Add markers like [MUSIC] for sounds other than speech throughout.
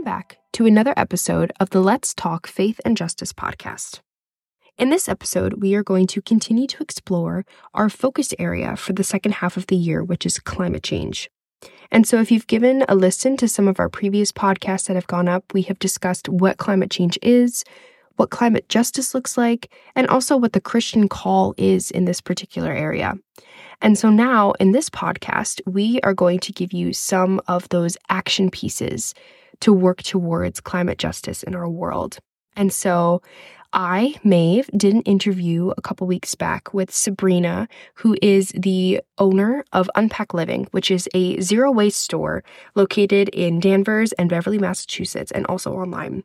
welcome back to another episode of the Let's Talk Faith and Justice podcast. In this episode, we are going to continue to explore our focus area for the second half of the year, which is climate change. And so, if you've given a listen to some of our previous podcasts that have gone up, we have discussed what climate change is, what climate justice looks like, and also what the Christian call is in this particular area. And so, now in this podcast, we are going to give you some of those action pieces to work towards climate justice in our world. And so, I, Maeve, did an interview a couple weeks back with Sabrina, who is the owner of Unpacked Living, which is a zero waste store located in Danvers and Beverly, Massachusetts, and also online.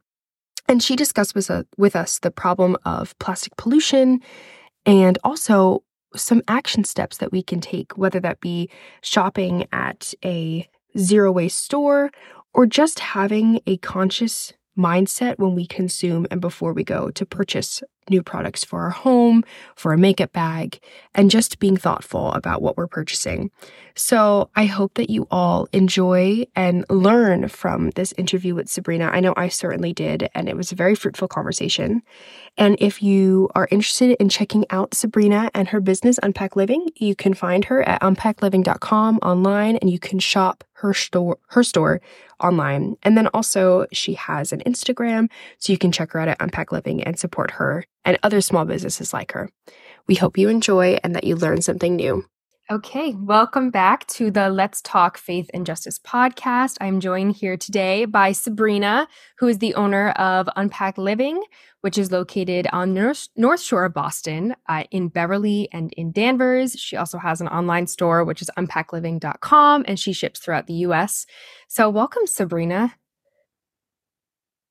And she discussed with, with us the problem of plastic pollution and also some action steps that we can take, whether that be shopping at a zero waste store or just having a conscious mindset when we consume and before we go to purchase new products for our home, for a makeup bag, and just being thoughtful about what we're purchasing. So I hope that you all enjoy and learn from this interview with Sabrina. I know I certainly did, and it was a very fruitful conversation. And if you are interested in checking out Sabrina and her business, Unpacked Living, you can find her at unpackedliving.com online and you can shop her store her store online. And then also she has an Instagram, so you can check her out at Unpacked Living and support her and other small businesses like her. We hope you enjoy and that you learn something new. Okay, welcome back to the Let's Talk Faith and Justice podcast. I'm joined here today by Sabrina, who is the owner of Unpacked Living, which is located on North, North Shore of Boston uh, in Beverly and in Danvers. She also has an online store, which is unpackedliving.com, and she ships throughout the US. So, welcome, Sabrina.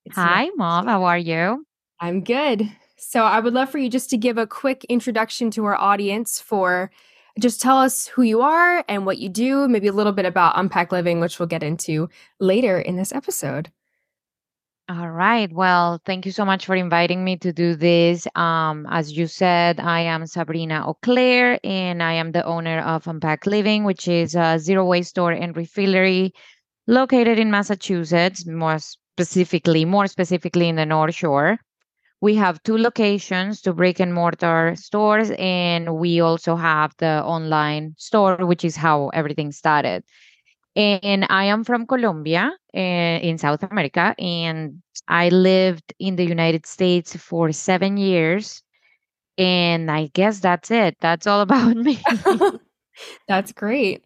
It's Hi, Mom. How are you? I'm good. So, I would love for you just to give a quick introduction to our audience for just tell us who you are and what you do, maybe a little bit about Unpacked Living, which we'll get into later in this episode. All right. Well, thank you so much for inviting me to do this. Um, as you said, I am Sabrina Auclair and I am the owner of Unpacked Living, which is a zero waste store and refillery located in Massachusetts, more specifically, more specifically in the North Shore. We have two locations, two brick and mortar stores, and we also have the online store, which is how everything started. And I am from Colombia uh, in South America, and I lived in the United States for seven years. And I guess that's it. That's all [LAUGHS] about me. [LAUGHS] that's great.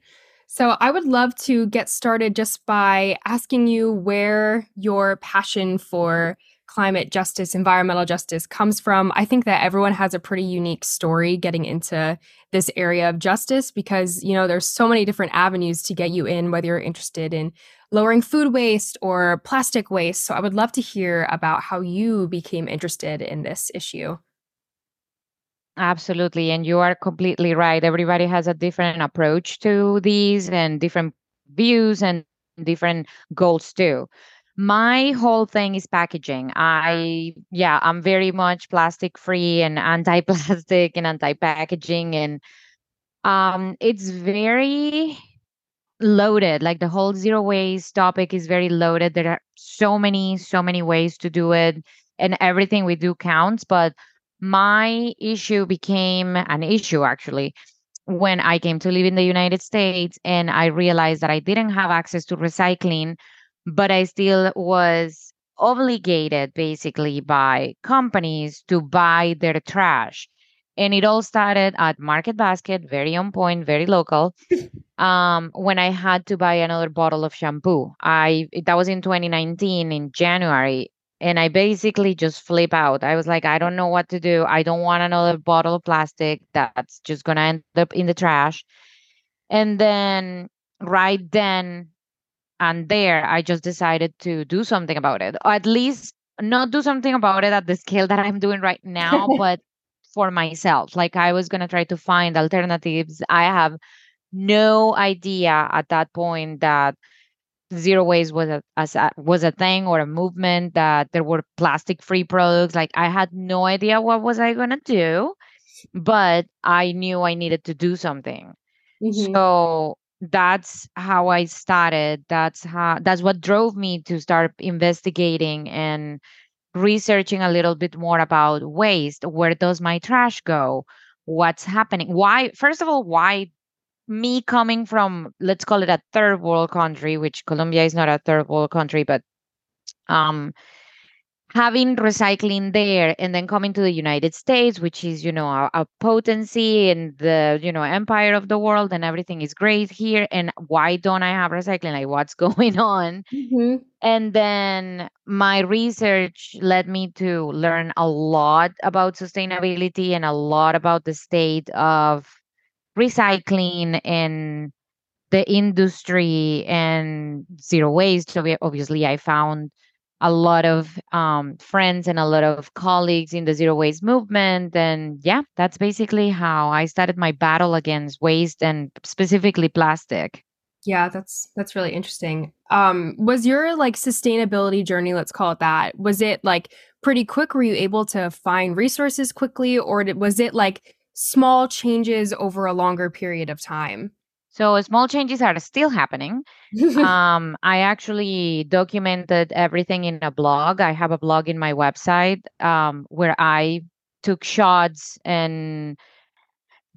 So, I would love to get started just by asking you where your passion for climate justice, environmental justice comes from. I think that everyone has a pretty unique story getting into this area of justice because, you know, there's so many different avenues to get you in, whether you're interested in lowering food waste or plastic waste. So I would love to hear about how you became interested in this issue. Absolutely. And you are completely right. Everybody has a different approach to these and different views and different goals too my whole thing is packaging. I yeah i'm very much plastic free and anti-plastic and anti-packaging and um it's very loaded. Like the whole zero waste topic is very loaded. There are so many so many ways to do it and everything we do counts but my issue became an issue actually when i came to live in the united states and i realized that i didn't have access to recycling but I still was obligated basically by companies to buy their trash. And it all started at Market Basket, very on point, very local. [LAUGHS] um, when I had to buy another bottle of shampoo, I that was in 2019 in January, and I basically just flip out. I was like, I don't know what to do. I don't want another bottle of plastic that's just gonna end up in the trash. And then right then and there i just decided to do something about it. Or at least not do something about it at the scale that i'm doing right now [LAUGHS] but for myself. Like i was going to try to find alternatives. I have no idea at that point that zero waste was a, a was a thing or a movement that there were plastic free products. Like i had no idea what was i going to do but i knew i needed to do something. Mm-hmm. so that's how I started. That's how that's what drove me to start investigating and researching a little bit more about waste. Where does my trash go? What's happening? Why first of all, why me coming from let's call it a third world country, which Colombia is not a third world country, but um having recycling there and then coming to the united states which is you know a, potency and the you know empire of the world and everything is great here. And why don't i have recycling? Like what's [LAUGHS] going on? Mm-hmm. and then my research led me to learn a lot about sustainability and a lot about the state of recycling and the industry and zero waste so obviously i found a lot of um, friends and a lot of colleagues in the zero waste movement. And yeah, that's basically how I started my battle against waste and specifically plastic. Yeah, that's that's really interesting. Um, was your like sustainability journey, let's call it that, was it like pretty quick? Were you able to find resources quickly, or did, was it like small changes over a longer period of time? So small changes are still happening. [LAUGHS] um, I actually documented everything in a blog. I have a blog in my website um, where I took shots and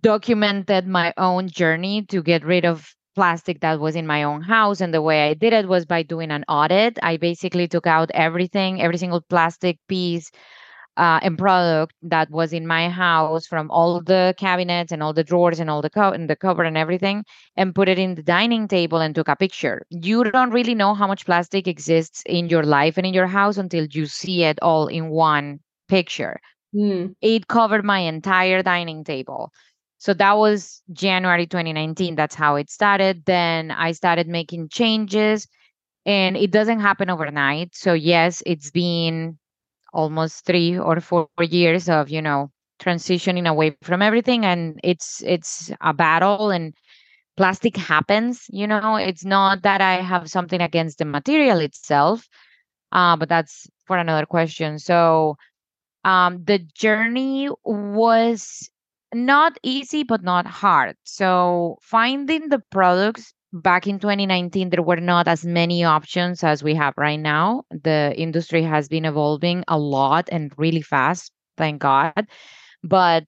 documented my own journey to get rid of plastic that was in my own house. And the way I did it was by doing an audit. I basically took out everything, every single plastic piece uh, and product that was in my house from all the cabinets and all the drawers and all the co- and the cover and everything and put it in the dining table and took a picture. You don't really know how much plastic exists in your life and in your house until you see it all in one picture. Mm. It covered my entire dining table. So that was January 2019. That's how it started. Then I started making changes and it doesn't happen overnight. So yes, it's been almost three or four years of you know transitioning away from everything and it's it's a battle and plastic happens you know? It's not that i have something against the material itself uh, but that's for another question. So um, the journey was not easy but not hard. So finding the products back in 2019 there were not as many options as we have right now. The industry has been evolving a lot and really fast thank god. But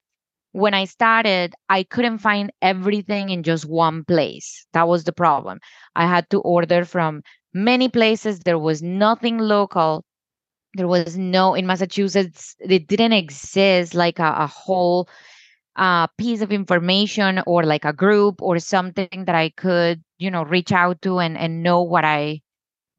when i started i couldn't find everything in just one place. That was the problem. I had to order from many places. There was nothing local. There was no in massachusetts it didn't exist like a, a whole a piece of information or like a group or something that I could, you know, reach out to and and know what I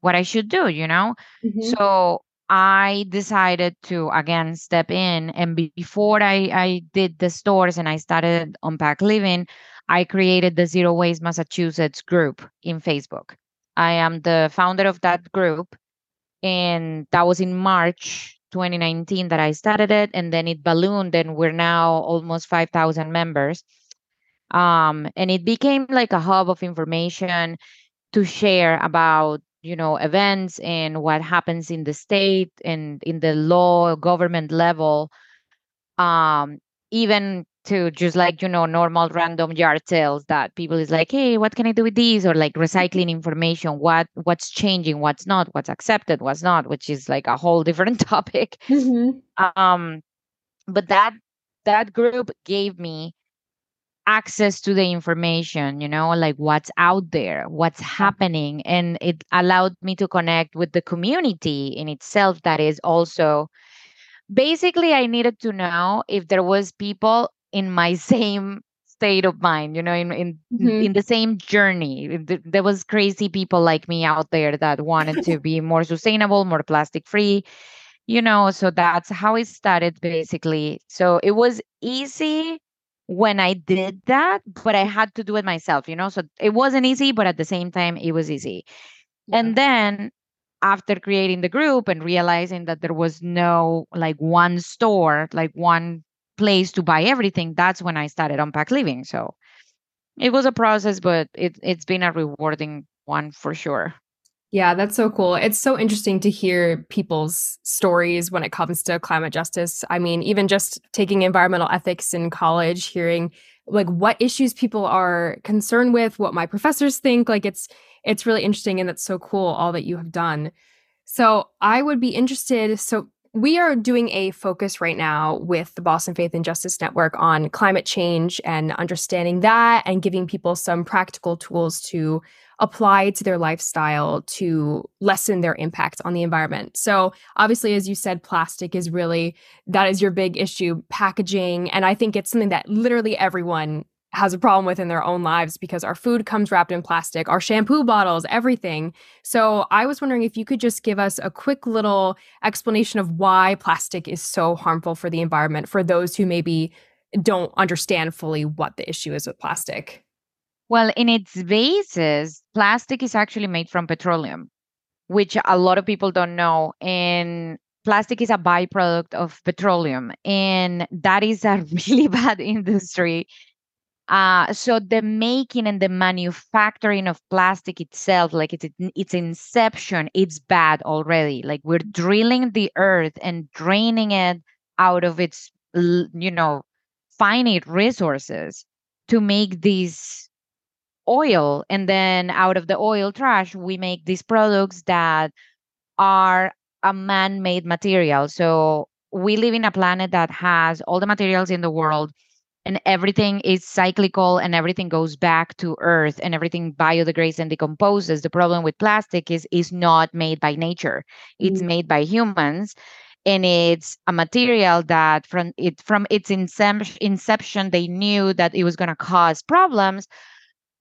what I should do, you know? Mm-hmm. So I decided to again step in and before I I did the stores and I started Unpacked Living, I created the Zero Waste Massachusetts group in Facebook. I am the founder of that group and that was in March 2019 that I started it, and then it ballooned, and we're now almost 5,000 members. Um, and it became like a hub of information to share about you know events and what happens in the state and in the law government level um even to just like you know normal random yard sales that people is like hey what can i do with these or like recycling information what what's changing what's not what's accepted what's not which is like a whole different [LAUGHS] topic. Mm-hmm. um but that that group gave me access to the information you know like what's out there what's happening. And it allowed me to connect with the community in itself that is also basically i needed to know if there was people in my [LAUGHS] same state of mind you know in in, mm-hmm. in the same journey. There was crazy people like me out there that wanted to be more sustainable more plastic free you know so that's how it started basically. So it was easy when i did that but i had to do it myself you know so it wasn't easy but at the same time it was easy yeah. and then after creating the group and realizing that there was no like one store like one place to buy everything, that's when I started Unpacked Living. So it was a process, but it, it's been a rewarding one for sure. Yeah, that's so cool. It's so interesting to hear people's stories when it comes to climate justice. I mean, even just taking environmental ethics in college, hearing like what issues people are concerned with, what my professors think. Like it's it's really interesting and it's so cool all that you have done. So I would be interested. So we are doing a focus right now with the Boston Faith and Justice Network on climate change and understanding that and giving people some practical tools to apply to their lifestyle to lessen their impact on the environment. So, obviously, as you said, plastic is really that is your big issue, packaging. And I think it's something that literally everyone has a problem with in their own lives because our food comes wrapped in plastic, our shampoo bottles, everything. So I was wondering if you could just give us a quick little explanation of why plastic is so harmful for the environment for those who maybe don't understand fully what the issue is with plastic. Well, in its basis, plastic is actually made from petroleum, which a lot of people don't know. And plastic is a byproduct of petroleum. And that is a [LAUGHS] really bad industry uh, so the making and the manufacturing of plastic itself, like it's its inception, it's bad already. Like we're drilling the earth and draining it out of its, you know, finite resources to make this oil, and then out of the oil trash, we make these products that are a man-made material. So we live in a planet that has all the materials in the world and everything is cyclical and everything goes back to earth and everything biodegrades and decomposes the problem with plastic is is not made by nature it's mm. made by humans and it's a material that from it from its inception they knew that it was going to cause problems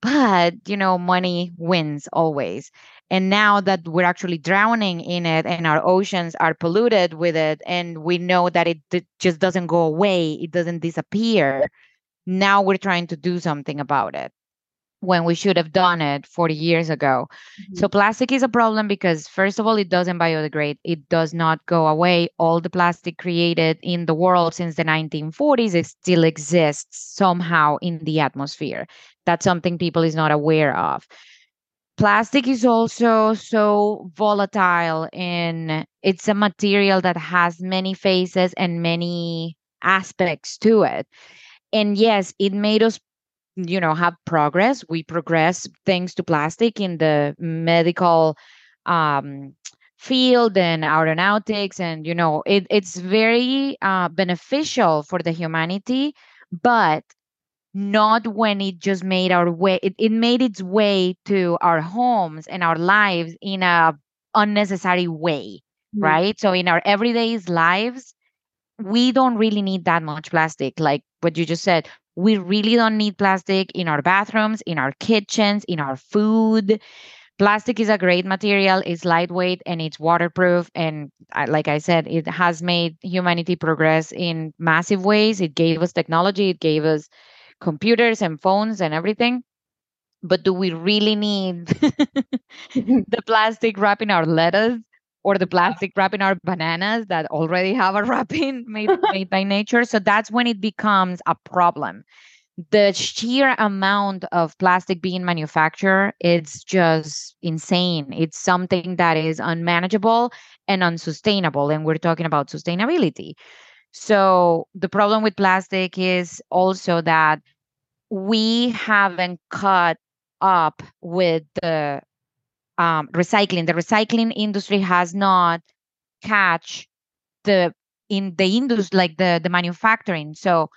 but you know money wins always and now that we're actually drowning in it and our oceans are polluted with it, and we know that it, it just doesn't go away, it doesn't disappear, now we're trying to do something about it when we should have done it 40 years ago. Mm-hmm. So plastic is a problem because first of all it doesn't biodegrade. It does not go away. All the plastic created in the world since the 1940s it still exists somehow in the atmosphere. That's something people is not aware of. Plastic is also so volatile and it's a material that has many faces and many aspects to it. And yes it made us you know have progress. We progress thanks to plastic in the medical um, field and aeronautics and you know it, it's very uh, beneficial for the humanity but not when it just made our way it, it made its way to our homes and our lives in a unnecessary way mm-hmm. right? So in our everyday lives we don't really need that much plastic like what you just said. We really don't need plastic in our bathrooms in our kitchens in our food. Plastic is a great material it's lightweight and it's waterproof and like i said it has made humanity progress in massive ways. It gave us technology it gave us computers and phones and everything but do we really need [LAUGHS] the plastic wrapping our lettuce or the plastic wrapping our bananas that already have a [LAUGHS] wrapping made, [LAUGHS] made by nature? So that's when it becomes a problem. The sheer amount of plastic being manufactured it's just insane. It's something that is unmanageable and unsustainable and we're talking about sustainability so the problem with plastic is also that we haven't caught up with the um, recycling. The recycling industry has not catch the in the industry like the the manufacturing. So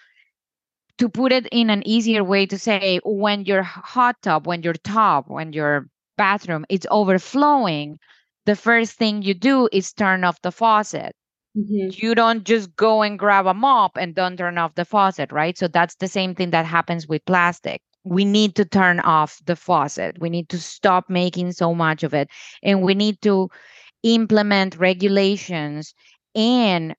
to put it in an easier way to say, when your hot tub, when your tub, when your bathroom is overflowing, the first thing you do is turn off the faucet. Mm-hmm. You don't just go and grab a mop and don't turn off the faucet, right? So that's the same thing that happens with plastic. We need to turn off the faucet. We need to stop making so much of it. And we need to implement regulations and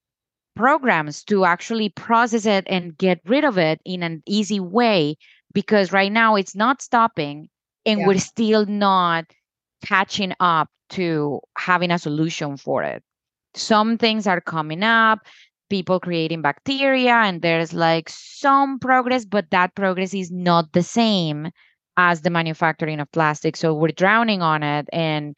programs to actually process it and get rid of it in an easy way because right now it's not stopping and yeah. we're still not catching up to having a solution for it some things are coming up people creating bacteria and there's like some progress but that progress is not the same as the manufacturing of plastic. So we're drowning on it and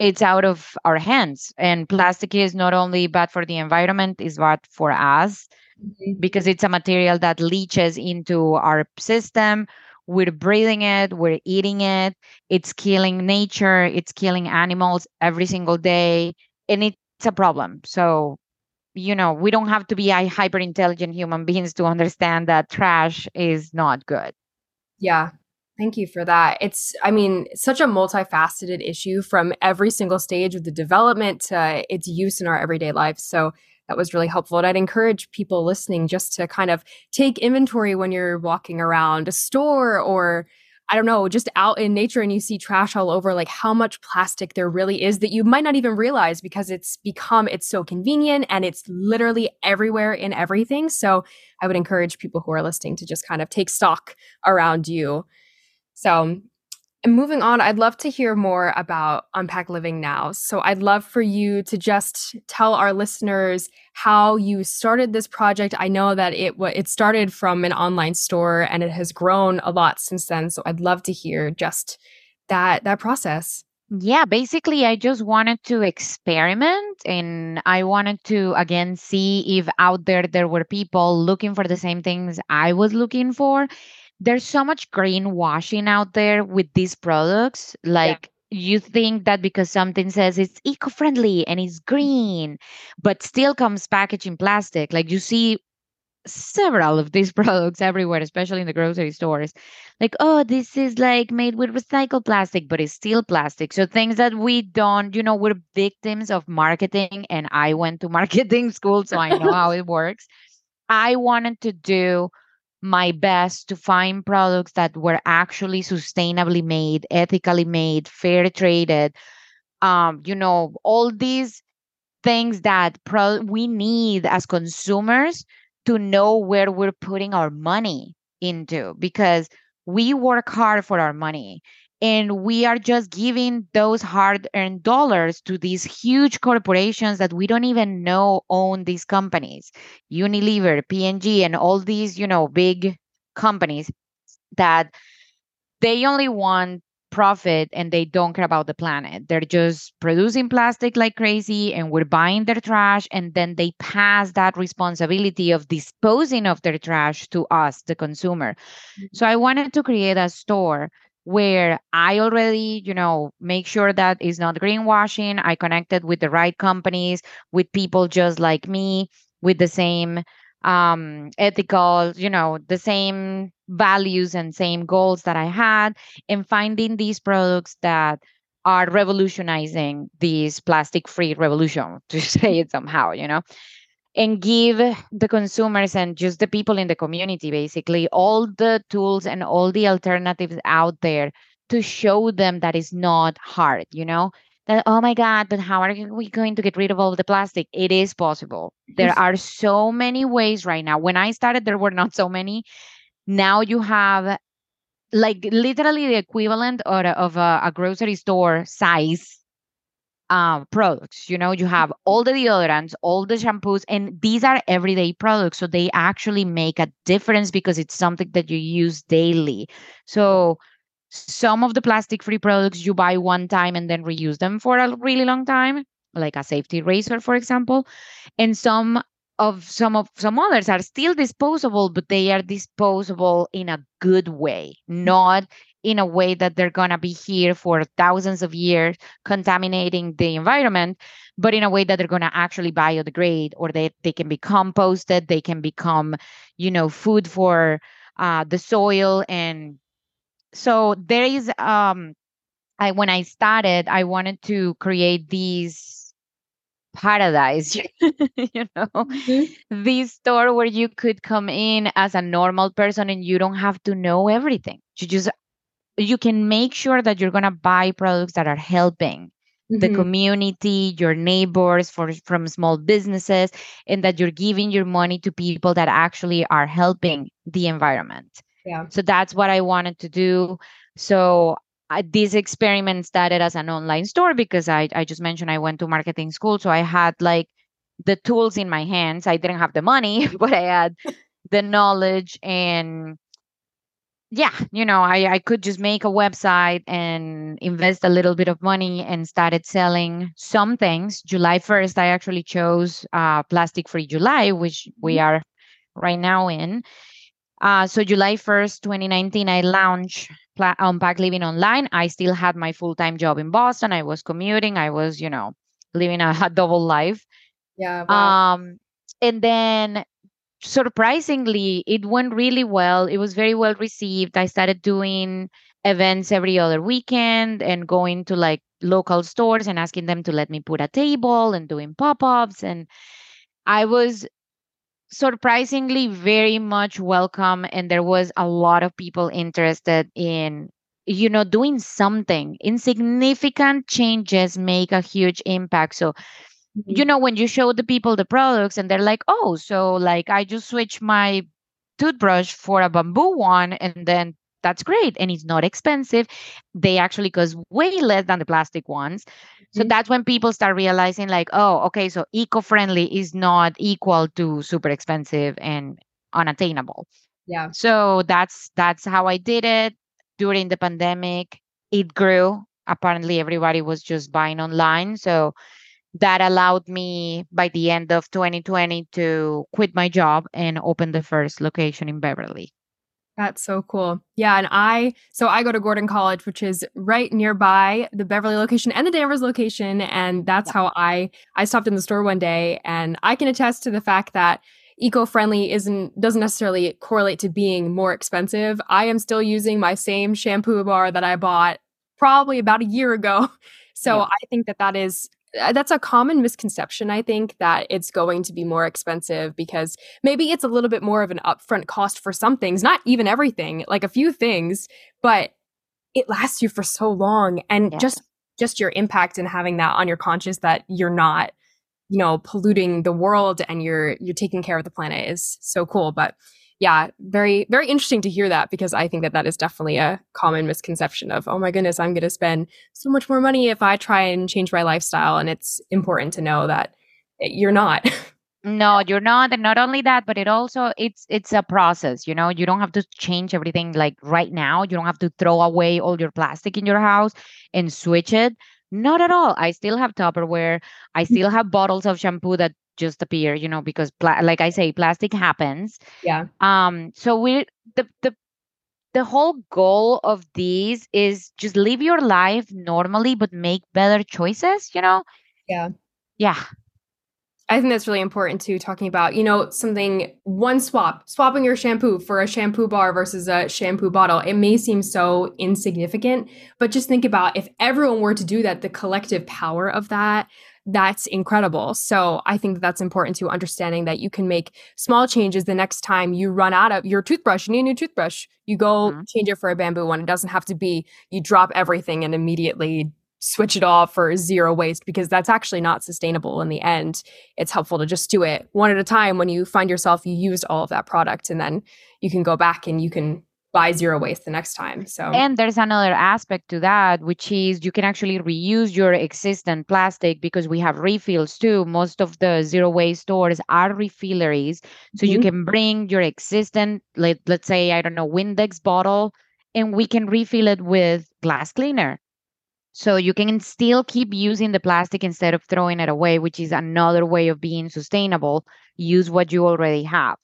it's out of our hands. And plastic is not only bad for the environment is bad for us mm-hmm. because it's a material that leaches into our system. We're breathing it we're eating it it's killing nature it's killing animals every single day and it's a problem so you know we don't have to be hyper intelligent human beings to understand that trash is not good yeah Thank you for that. It's, I mean, such a multifaceted issue from every single stage of the development to its use in our everyday life. So that was really helpful. And I'd encourage people listening just to kind of take inventory when you're walking around a store or I don't know, just out in nature and you see trash all over, like how much plastic there really is that you might not even realize because it's become, it's so convenient and it's literally everywhere in everything. So I would encourage people who are listening to just kind of take stock around you. So and moving on, I'd love to hear more about Unpacked Living Now. So I'd love for you to just tell our listeners how you started this project. I know that it it started from an online store and it has grown a lot since then. So I'd love to hear just that that process. Yeah, basically, I just wanted to experiment and I wanted to again see if out there there were people looking for the same things I was looking for there's so much greenwashing out there with these products. Like yeah. you think that because something says it's eco-friendly and it's green, but still comes packaged in plastic. Like you see several of these [LAUGHS] products everywhere, especially in the grocery stores. Like, oh, this is like made with recycled plastic, but it's still plastic. So things that we don't, you know, we're victims of marketing. And I went to [LAUGHS] marketing school, so I know how [LAUGHS] it works. I wanted to do my best to find products that were actually sustainably made, ethically made, fair traded. Um, you know, all these things that pro- we need as consumers to know where we're putting our money into because we work hard for our money and we are just giving those hard earned dollars to these huge corporations that we don't even know own these companies unilever P&G and all these you know big companies that they only want profit and they don't care about the planet. They're just producing plastic like crazy and we're buying their trash and then they pass that responsibility of disposing of their trash to us, the consumer. Mm-hmm. So I wanted to create a store where I already, you know, make sure that it's not greenwashing. I connected with the right companies, with people just like me, with the same um, ethical, you know, the same values and same goals that I had, and finding these products that are revolutionizing this plastic free revolution, [LAUGHS] to say it somehow, you know and give the consumers and just the people in the community basically all the tools and all the alternatives out there to show them that it's not hard you know? That oh my god but how are we going to get rid of all the plastic? It is possible. There are so many ways right now. When i started there were not so many. Now you have like literally the equivalent of, of a, a grocery store size um, products. You know, you have all the deodorants, all the shampoos, and these are everyday products. So they actually make a difference because it's something that you use daily. So some of the plastic free products you buy one time and then reuse them for a really long time, like a safety razor, for example. And some of some of some others are still disposable but they are disposable in a good way not in a way that they're going to be here for thousands of years contaminating the environment but in a way that they're going to actually biodegrade or they, they can be composted they can become you know food for uh, the soil and so there is um i when i started i wanted to create these paradise [LAUGHS] you know mm-hmm. this store where you could come in as a normal person and you don't have to know everything you just you can make sure that you're going to buy products that are helping mm-hmm. the community, your neighbors for from small businesses and that you're giving your money to people that actually are helping the environment. Yeah. So that's what I wanted to do. So I, this experiment started as an online store because I, I just mentioned I went to marketing school. So I had like the tools in my hands. I didn't have the money, [LAUGHS] but I had the knowledge and yeah, you know, I, I could just make a website and invest a little bit of money and started selling some things. July 1st, I actually chose uh, Plastic Free July, which we mm-hmm. are right now in. Uh, so July 1st, 2019, I launched Pla- Unpacked Living Online. I still had my full time job in Boston. I was commuting. I was, you know, living a, [LAUGHS] a double life. Yeah. Wow. Um, and then surprisingly, it went really well. It was very well received. I started doing events every other weekend and going to like local stores and asking them to let me put a table and doing pop-ups and I was surprisingly very much welcome and there was a lot of people interested in you know doing something insignificant changes make a huge impact so you Mhm. know when you show the people the products and they're like oh so like i just switched my toothbrush for a bamboo one and then that's great and it's not expensive they actually cost way less than the plastic ones so Mhm. that's when people start realizing like oh okay so eco-friendly is not equal to super expensive and unattainable Yeah. so that's that's how i did it during the pandemic it grew apparently everybody was just buying online so that allowed me by the end of 2020 to quit my job and open the first location in beverly That's so cool. Yeah, and I so I go to Gordon College, which is right nearby the Beverly location and the Danvers location, and that's Yep. how I I stopped in the store one day, and I can attest to the fact that eco-friendly isn't doesn't necessarily correlate to being more expensive. I am still using my same shampoo bar that I bought probably about a year ago. [LAUGHS] So Yeah. I think that that is Uh, that's a common misconception I think that it's going to be more expensive because maybe it's a little bit more of an upfront cost for some things, not even everything, like a few things, but it lasts you for so long and just just your impact and having that on your conscience that you're not you know polluting the world and you're you're taking care of the planet is so cool but yeah very very interesting to hear that because i think that that is definitely a common misconception of oh my goodness i'm going to spend so much more money if i try and change my lifestyle and it's important to know that you're not [LAUGHS] No, you're not, and not only that, but it also it's it's a process. You know, you don't have to change everything like right now. You don't have to throw away all your plastic in your house and switch it. Not at all. I still have Tupperware. I mm. still have bottles of shampoo that just appear. You know, because pla- like I say, plastic happens. yeah Um, so we the the the whole goal of these is just live your life normally, but make better choices. You know, yeah yeah, I think that's really important too, talking about, you know, something one swap, swapping your shampoo for a shampoo bar versus a shampoo bottle. It may seem so insignificant, but just think about if everyone were to do that, the collective power of that, that's incredible. So I think that's important to understanding that you can make small changes the next time you run out of your toothbrush, you need a new toothbrush. You go Mhm. change it for a bamboo one. It doesn't have to be you drop everything and immediately switch it off for zero waste because that's actually not sustainable in the end it's helpful to just do it one at a time when you find yourself you used all of that product and then you can go back and you can buy zero waste the next time so And there's another aspect to that, which is you can actually reuse your existing plastic because we have refills too. Most of the zero waste stores are refilleries. So you Mhm. can bring your existing, let, let's say, I don't know, Windex bottle, and we can refill it with glass cleaner. So you can still keep using the plastic instead of throwing it away, which is another way of being sustainable. Use what you already have,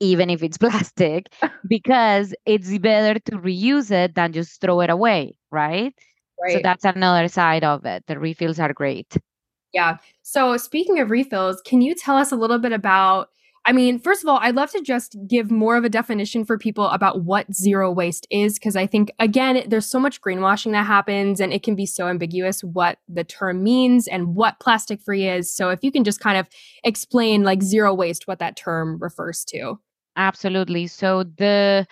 even if it's [LAUGHS] plastic [LAUGHS] because it's better to reuse it than just throw it away, right? So that's another side of it. The refills are great. yeah so speaking of refills can you tell us a little bit about i mean first of all i'd love to just give more of a definition for people about what zero waste is because i think again there's so much greenwashing that happens and it can be so ambiguous what the term means and what plastic free is so if you can just kind of explain like zero waste what that term refers to Absolutely. So the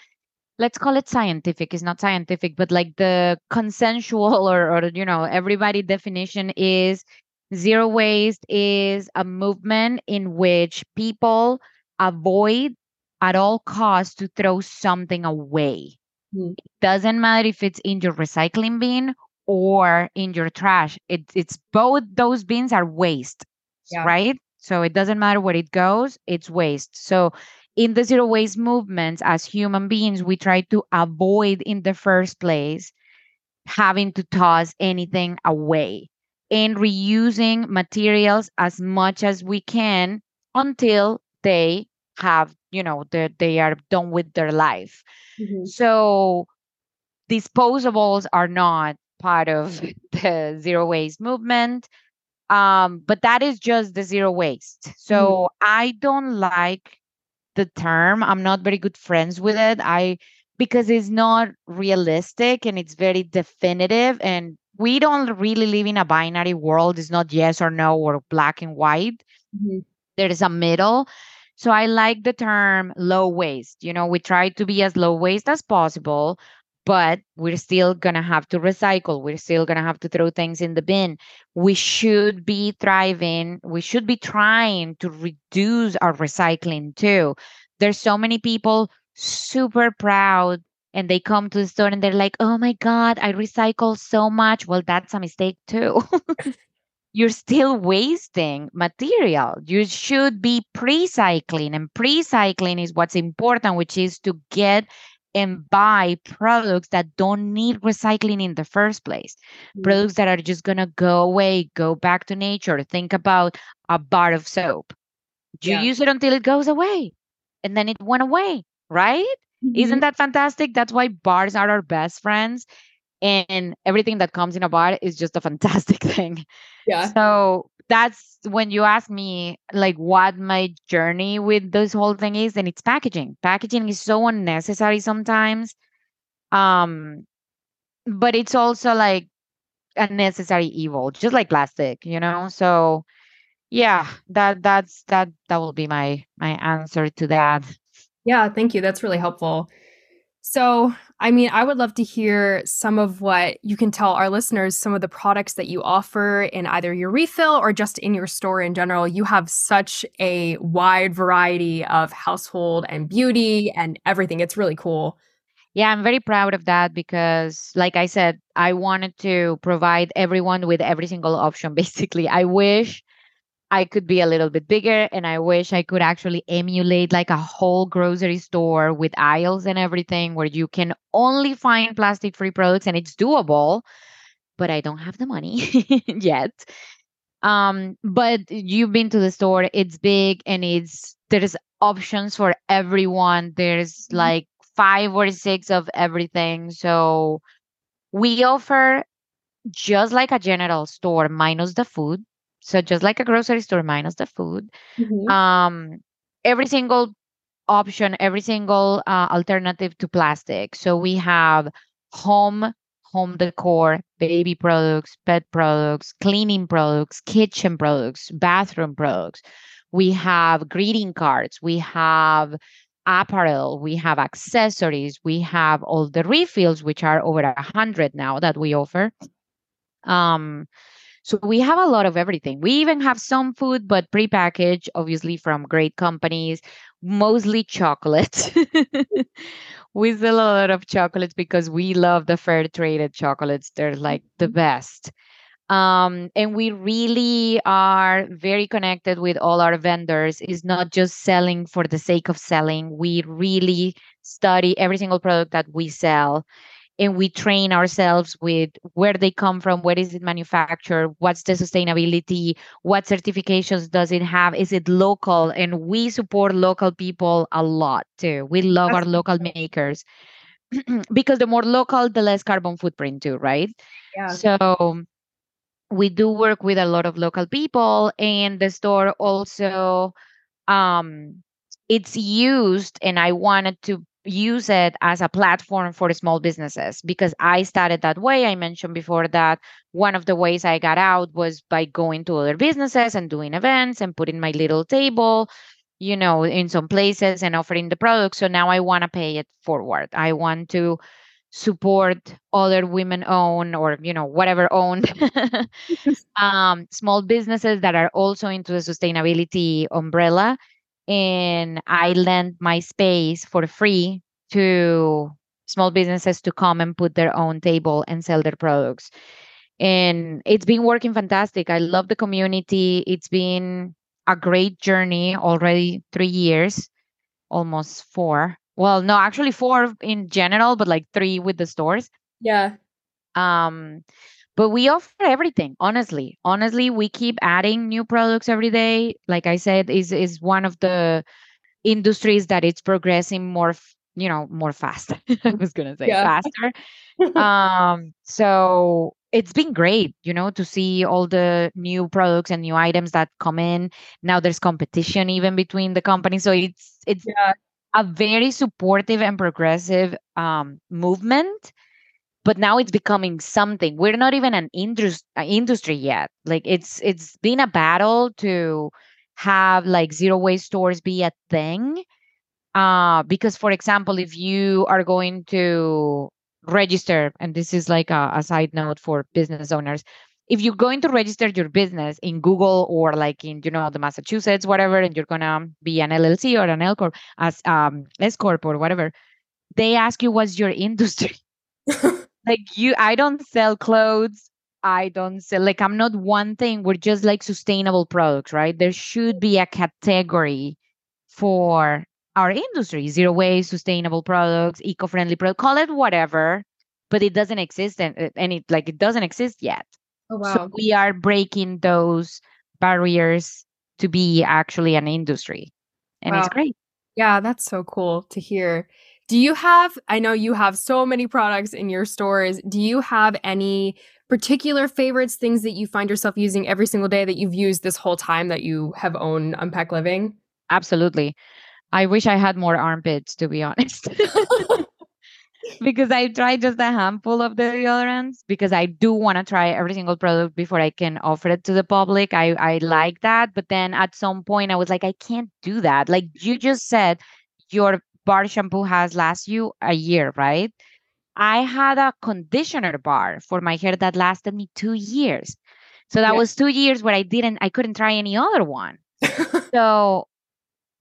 let's call it scientific. It's not scientific, but like the consensual [LAUGHS] or, or you know, everybody definition is zero waste is a movement in which people avoid at all costs to throw something away. Hmm. It doesn't matter if it's in your recycling bin or in your trash. It, it's both those bins are waste, Yeah. right? So it doesn't matter where it goes, it's waste. So in the zero waste movements, as human beings, we try to avoid in the first place having to toss anything away and reusing materials as much as we can until they have you know they they are done with their life. Mhm. so disposables are not part of [LAUGHS] the zero waste movement um but that is just the zero waste. So i don't like the term. I'm not very good friends with it. I because it's not realistic and it's very definitive and we don't really live in a binary world it's not yes or no or black and white Mhm. there is a middle. So I like the term low waste. You know, we try to be as low waste as possible, but we're still going to have to recycle. We're still going to have to throw things in the bin. We should be thriving. We should be trying to reduce our recycling too. There's so many people super proud and they come to the store and they're like, oh my God, I recycle so much. Well, that's a mistake too. [LAUGHS] you're still wasting material. You should be pre-cycling, and pre-cycling is what's important, which is to get and buy products that don't need recycling in the first place. Mhm. Products that are just gonna go away, go back to nature. Think about a bar of soap. You Yeah. use it until it goes away, and then it went away, right? Isn't Mhm. that fantastic? That's why bars are our best friends. And everything that comes in a bar is just a fantastic [LAUGHS] thing. Yeah. So that's when you ask me like what my journey with this whole thing is, and it's packaging. Packaging is so unnecessary sometimes. Um, but it's also like a necessary evil, just like plastic, you know? So yeah, that that's that that will be my my answer to that. Yeah, thank you. That's really helpful. So, I mean, I would love to hear some of what you can tell our listeners, some of the products that you offer in either your refill or just in your store in general. You have such a wide variety of household and beauty and everything. It's really cool. Yeah, I'm very proud of that because, like I said, I wanted to provide everyone with every single option. [LAUGHS] Basically, I wish I could be a little bit bigger and I wish I could actually emulate like a whole grocery store with aisles and everything where you can only find plastic free products and it's doable, but I don't have the money [LAUGHS] yet. Um, but you've been to the store, it's big and it's there's options for everyone. There's Mhm. like five or six of everything. So we offer just like a general store minus the food. So just like a grocery store minus the food. Mhm. Um every single option, every single uh, alternative to plastic. So we have home home decor, baby products, pet products, cleaning products, kitchen products, bathroom products. We have greeting cards, we have apparel, we have accessories, we have all the refills, which are over a hundred now that we offer. Um, so we have a lot of everything. We even have some food, but prepackaged, obviously from great companies, mostly chocolate. [LAUGHS] we sell a lot of chocolates because we love the fair traded chocolates. They're like the best. Um, and we really are very connected with all our vendors. It's not just selling for the sake of selling. We really study every single product that we sell and we train ourselves with where they come from, where is it manufactured, what's the sustainability, what certifications does it have, is it local, and we support local people a lot too. We love That's our local makers [CLEARS THROAT] because the more local, the less carbon footprint too, right? Yeah. So we do work with a lot of local people, and the store also um it's used and i wanted to use it as a platform for small businesses because i started that way. I mentioned before that one of the ways i got out was by going to other businesses and doing events and putting my little table you know in some places and offering the product. So now i want to pay it forward. I want to support other women owned or you know whatever owned [LAUGHS] [LAUGHS] um, small businesses that are also into the sustainability umbrella. And I lend my space for free to small businesses to come and put their own table and sell their products. And it's been working fantastic. I love the community. It's been a great journey already three years, almost four. Well, no, actually four in general, but like three with the stores Yeah. um but we offer everything honestly. Honestly we keep adding new products every day. Like i said is is one of the industries that it's progressing more you know more fast. [LAUGHS] I was gonna say yeah. faster. [LAUGHS] Um so it's been great you know to see all the new products and new items that come in. Now there's competition even between the companies so it's it's yeah. a very supportive and progressive um movement but now it's becoming something. We're not even an indus- industry yet. Like it's it's been a battle to have like zero waste stores be a thing uh, because for example if you are going to register and this is like a, a side note for business owners if you're going to register your business in google or like in you know the massachusetts whatever and you're gonna be an llc or an l corp as um s corp or whatever they ask you what's your industry [LAUGHS] like you i don't sell clothes. I don't sell like i'm not one thing. We're just like sustainable products right? There should be a category for our industry. Zero waste sustainable products eco-friendly products call it whatever but it doesn't exist and, uh, and it like it doesn't exist yet. Oh, wow. so we are breaking those barriers to be actually an industry and wow. it's great. Yeah that's so cool to hear do you have i know you have so many products in your stores do you have any particular favorites things that you find yourself using every single day that you've used this whole time that you have owned Unpacked Living absolutely I wish I had more armpits, to be honest. [LAUGHS] because I tried just a handful of the deodorants because I do want to try every single product before I can offer it to the public. I, I like that. But then at some point I was like, I can't do that. Like you just said, your bar shampoo has last you a year, right? I had a conditioner bar for my hair that lasted me two years. So that yeah. was two years where I didn't, I couldn't try any other one. so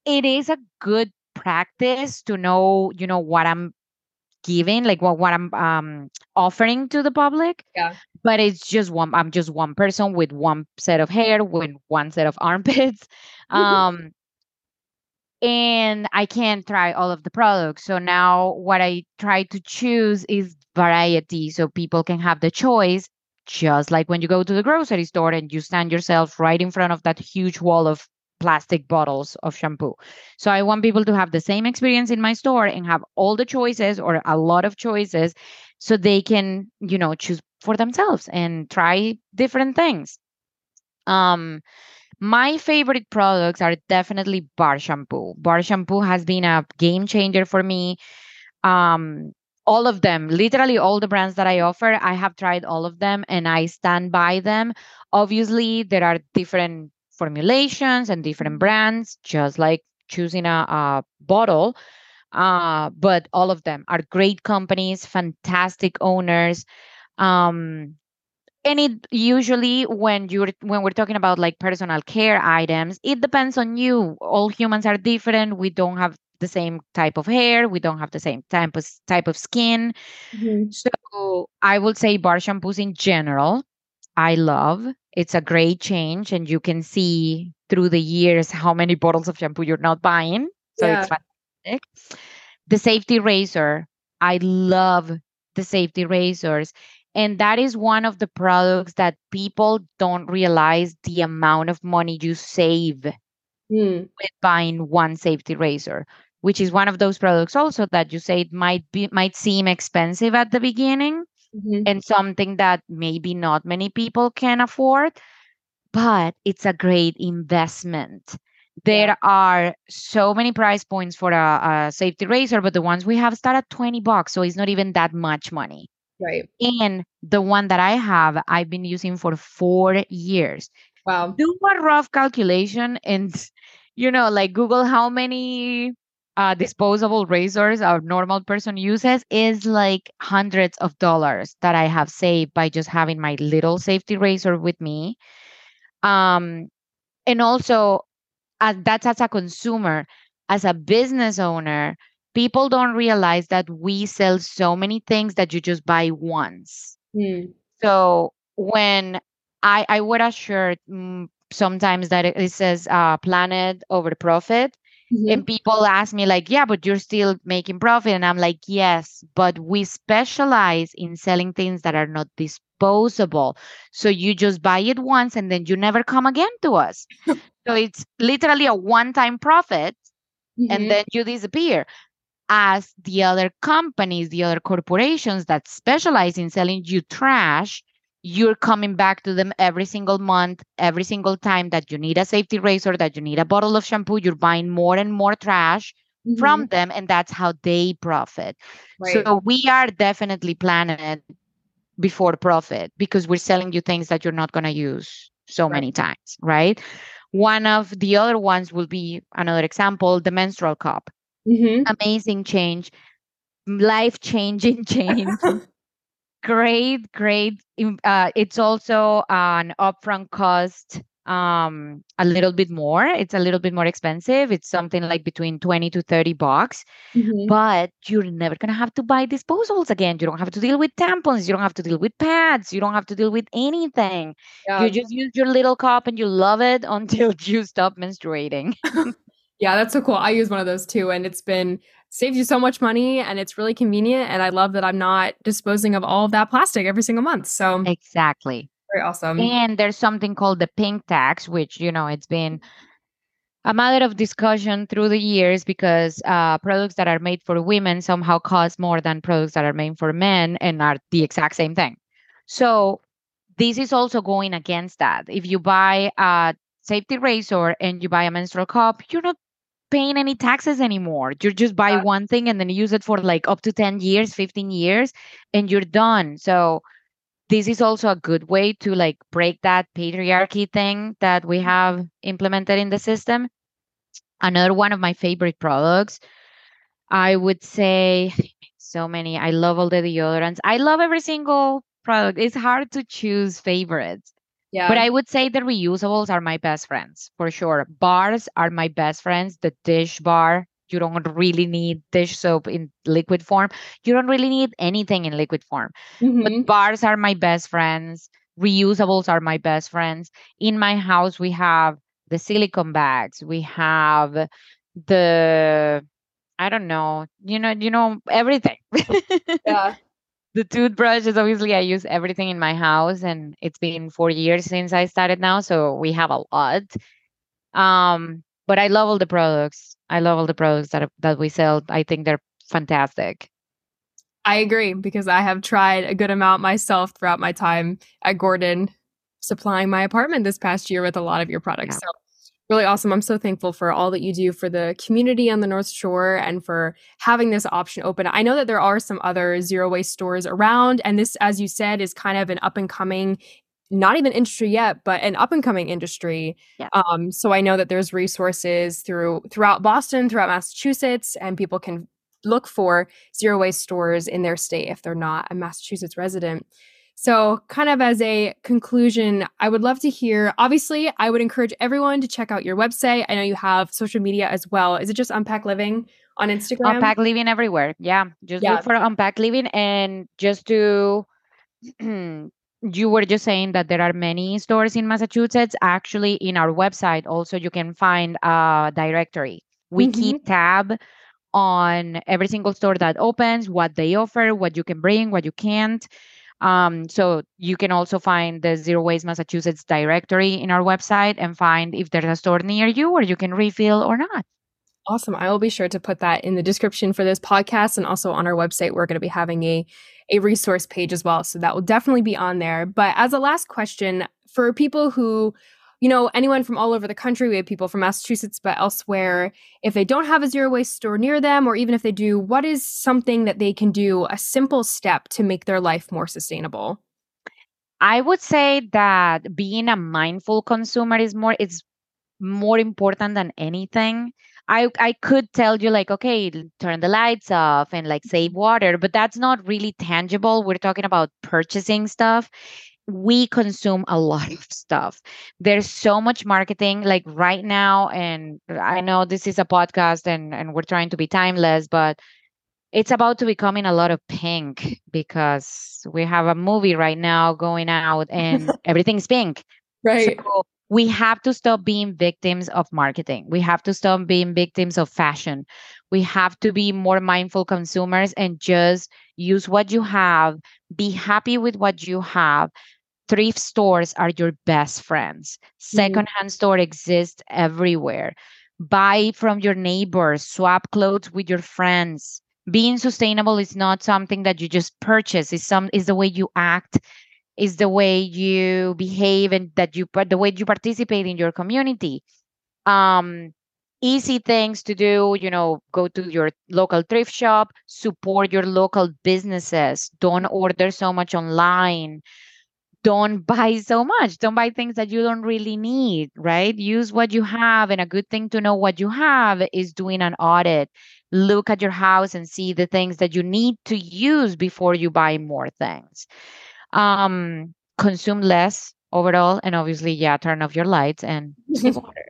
it is a good practice to know, you know, what I'm giving, like what, what I'm um offering to the public. Yeah. But it's just one I'm just one person with one set of hair, with one set of armpits. [LAUGHS] Um and I can't try all of the products. So now what I try to choose is variety so people can have the choice just like when you go to the grocery store and you stand yourself right in front of that huge wall of plastic bottles of shampoo. So I want people to have the same experience in my store and have all the choices or a lot of choices so they can, you know, choose for themselves and try different things. Um my favorite products are definitely bar shampoo. Bar shampoo has been a game changer for me. Um all of them, literally all the brands that I offer, I have tried all of them and I stand by them. Obviously, there are different formulations and different brands, just like choosing a, a bottle. Uh, but all of them are great companies, fantastic owners. Um, and it usually when you're when we're talking about like personal care items, it depends on you. All humans are different. We don't have the same type of hair. We don't have the same type of type of skin. Mm-hmm. So I would say bar shampoos in general, I love. It's a great change, and you can see through the years how many bottles of shampoo you're not buying. So yeah. it's fantastic. The safety razor, I love the safety razors. And that is one of the products that people don't realize the amount of money you save mm. with buying one safety razor, which is one of those products also that you say it might be might seem expensive at the beginning, mm-hmm. and something that maybe not many people can afford, but it's a great investment. There are so many price points for a, a safety razor, but the ones we have start at 20 bucks. So it's not even that much money. Right. And the one that I have, I've been using for four years. Wow. Do a rough calculation and, [LAUGHS] you know, like Google how many uh, disposable razors a normal person uses is like hundreds of dollars that I have saved by just having my little safety razor with me. Um, and also, uh, that's as a consumer, as a business owner, people don't realize that we sell so many things that you just buy once. Mm. So when I I wear a shirt sometimes that it says uh, planet over profit Mm-hmm. And people ask me, like, yeah, but you're still making profit. And I'm like, yes, but we specialize in selling things that are not disposable. So you just buy it once and then you never come again to us. [LAUGHS] so it's literally a one time profit mm-hmm. and then you disappear as the other companies, the other corporations that specialize in selling you trash, you're coming back to them every single month, every single time that you need a safety razor, that you need a bottle of shampoo, you're buying more and more trash mm-hmm. from them, and that's how they profit. Right. So we are definitely planet before profit because we're selling you things that you're not going to use so right. many times, right? One of the other ones will be another example the menstrual cup. Mm-hmm. Amazing change, life changing [LAUGHS] change. great, great. Uh, it's also an upfront cost um a little bit more it's a little bit more expensive it's something like between 20 to 30 bucks mm-hmm. but you're never going to have to buy disposals again you don't have to deal with tampons you don't have to deal with pads you don't have to deal with anything yeah. you just use your little cup and you love it [LAUGHS] until you stop menstruating [LAUGHS] Yeah, that's so cool. I use one of those too, and it's been saves you so much money and it's really convenient. And I love that I'm not disposing of all of that plastic every single month. So exactly. Very awesome. And there's something called the pink tax, which, you know, it's been a matter of discussion through the years because uh, products that are made for women somehow cost more than products that are made for men and are the exact same thing. So this is also going against that. If you buy a safety razor and you buy a menstrual cup, you're not paying any taxes anymore. You just buy one thing and then use it for like up to 10 years, 15 years, and you're done. So this is also a good way to like break that patriarchy thing that we mm-hmm. have implemented in the system. Another one of my favorite products, I would say so many. I love all the deodorants. I love every single product. It's hard to choose favorites. Yeah. But I would say the reusables are my best friends for sure. Bars are my best friends. The dish bar, you don't really need dish soap in liquid form. You don't really need anything in liquid form. Mm-hmm. But bars are my best friends. Reusables are my best friends. In my house, we have the silicone bags. We have the I don't know, you know, you know, everything. [LAUGHS] yeah the toothbrush is obviously i use everything in my house and it's been four years since i started now so we have a lot. Um but i love all the products. I love all the products that that we sell. I think they're fantastic. I agree because i have tried a good amount myself throughout my time at gordon supplying my apartment this past year with a lot of your products. Yeah. so really awesome. I'm so thankful for all that you do for the community on the North Shore and for having this option open. I know that there are some other zero waste stores around, and this, as you said, is kind of an up and coming not even industry yet, but an up and coming industry. Yeah. Um, so I know that there's resources through throughout Boston, throughout Massachusetts, and people can look for zero waste stores in their state if they're not a Massachusetts resident. So, kind of as a conclusion, I would love to hear. Obviously, I would encourage everyone to check out your website. I know you have social media as well. Is it just Unpacked Living on Instagram? Unpacked Living everywhere. Yeah. Just yeah. look for Unpacked Living and just to. [CLEARS THROAT] you were just saying that there are many stores in Massachusetts. Actually, in our website, also, you can find a directory. We mm-hmm. keep tab on every single store that opens, what they offer, what you can bring, what you can't. Um, so you can also find the Zero Waste Massachusetts directory in our website and find if there's a store near you where you can refill or not. Awesome. I will be sure to put that in the description for this podcast and also on our website. We're going to be having a, a resource page as well. So that will definitely be on there. But as a last question, for people who you know, anyone from all over the country. We have people from Massachusetts, but elsewhere. If they don't have a zero waste store near them, or even if they do, what is something that they can do, a simple step to make their life more sustainable? I would say that being a mindful consumer is more it's more important than anything. I I could tell you like okay, turn the lights off and like save mm-hmm. water, but that's not really tangible. We're talking about purchasing stuff we consume a lot of stuff. There's so much marketing like right now and I know this is a podcast and and we're trying to be timeless but it's about to becoming a lot of pink because we have a movie right now going out and [LAUGHS] everything's pink. Right. So we have to stop being victims of marketing. We have to stop being victims of fashion. We have to be more mindful consumers and just use what you have, be happy with what you have, thrift stores are your best friends. Mm-hmm. Secondhand mm-hmm. store exists everywhere. buy from your neighbors, swap clothes with your friends. Being sustainable is not something that you just purchase. It's some is the way you act, is the way you behave, and that you the way you participate in your community. Um, easy things to do you know go to your local thrift shop support your local businesses. Don't order so much online. Don't [LAUGHS] buy so much. Don't buy things that you don't really need right? Use what you have and a good thing to know what you have is doing an audit. Look at your house and see the things that you need to use before you buy more things um consume less overall and obviously yeah turn off your lights and [LAUGHS] water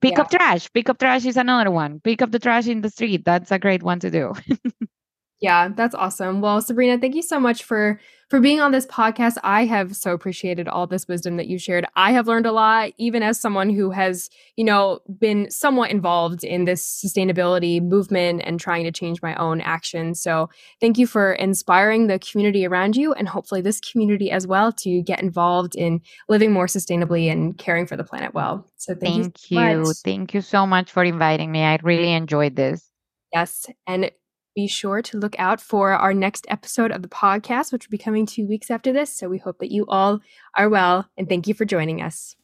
Pick yeah. up trash. Pick up trash is another one. Pick up the trash in the street. That's a great one to do. [LAUGHS] Yeah, that's awesome. Well, Sabrina, thank you so much for for being on this podcast. I have so appreciated all this wisdom that you shared. I have learned a lot even as someone who has, you know, been somewhat involved in this sustainability movement and trying to change my own actions. So, thank you for inspiring the community around you and hopefully this community as well to get involved in living more sustainably and caring for the planet well. So, thank, thank you. you. Thank you so much for inviting me. I really enjoyed this. Yes, and be sure to look out for our next episode of the podcast, which will be coming two weeks after this. So we hope that you all are well and thank you for joining us.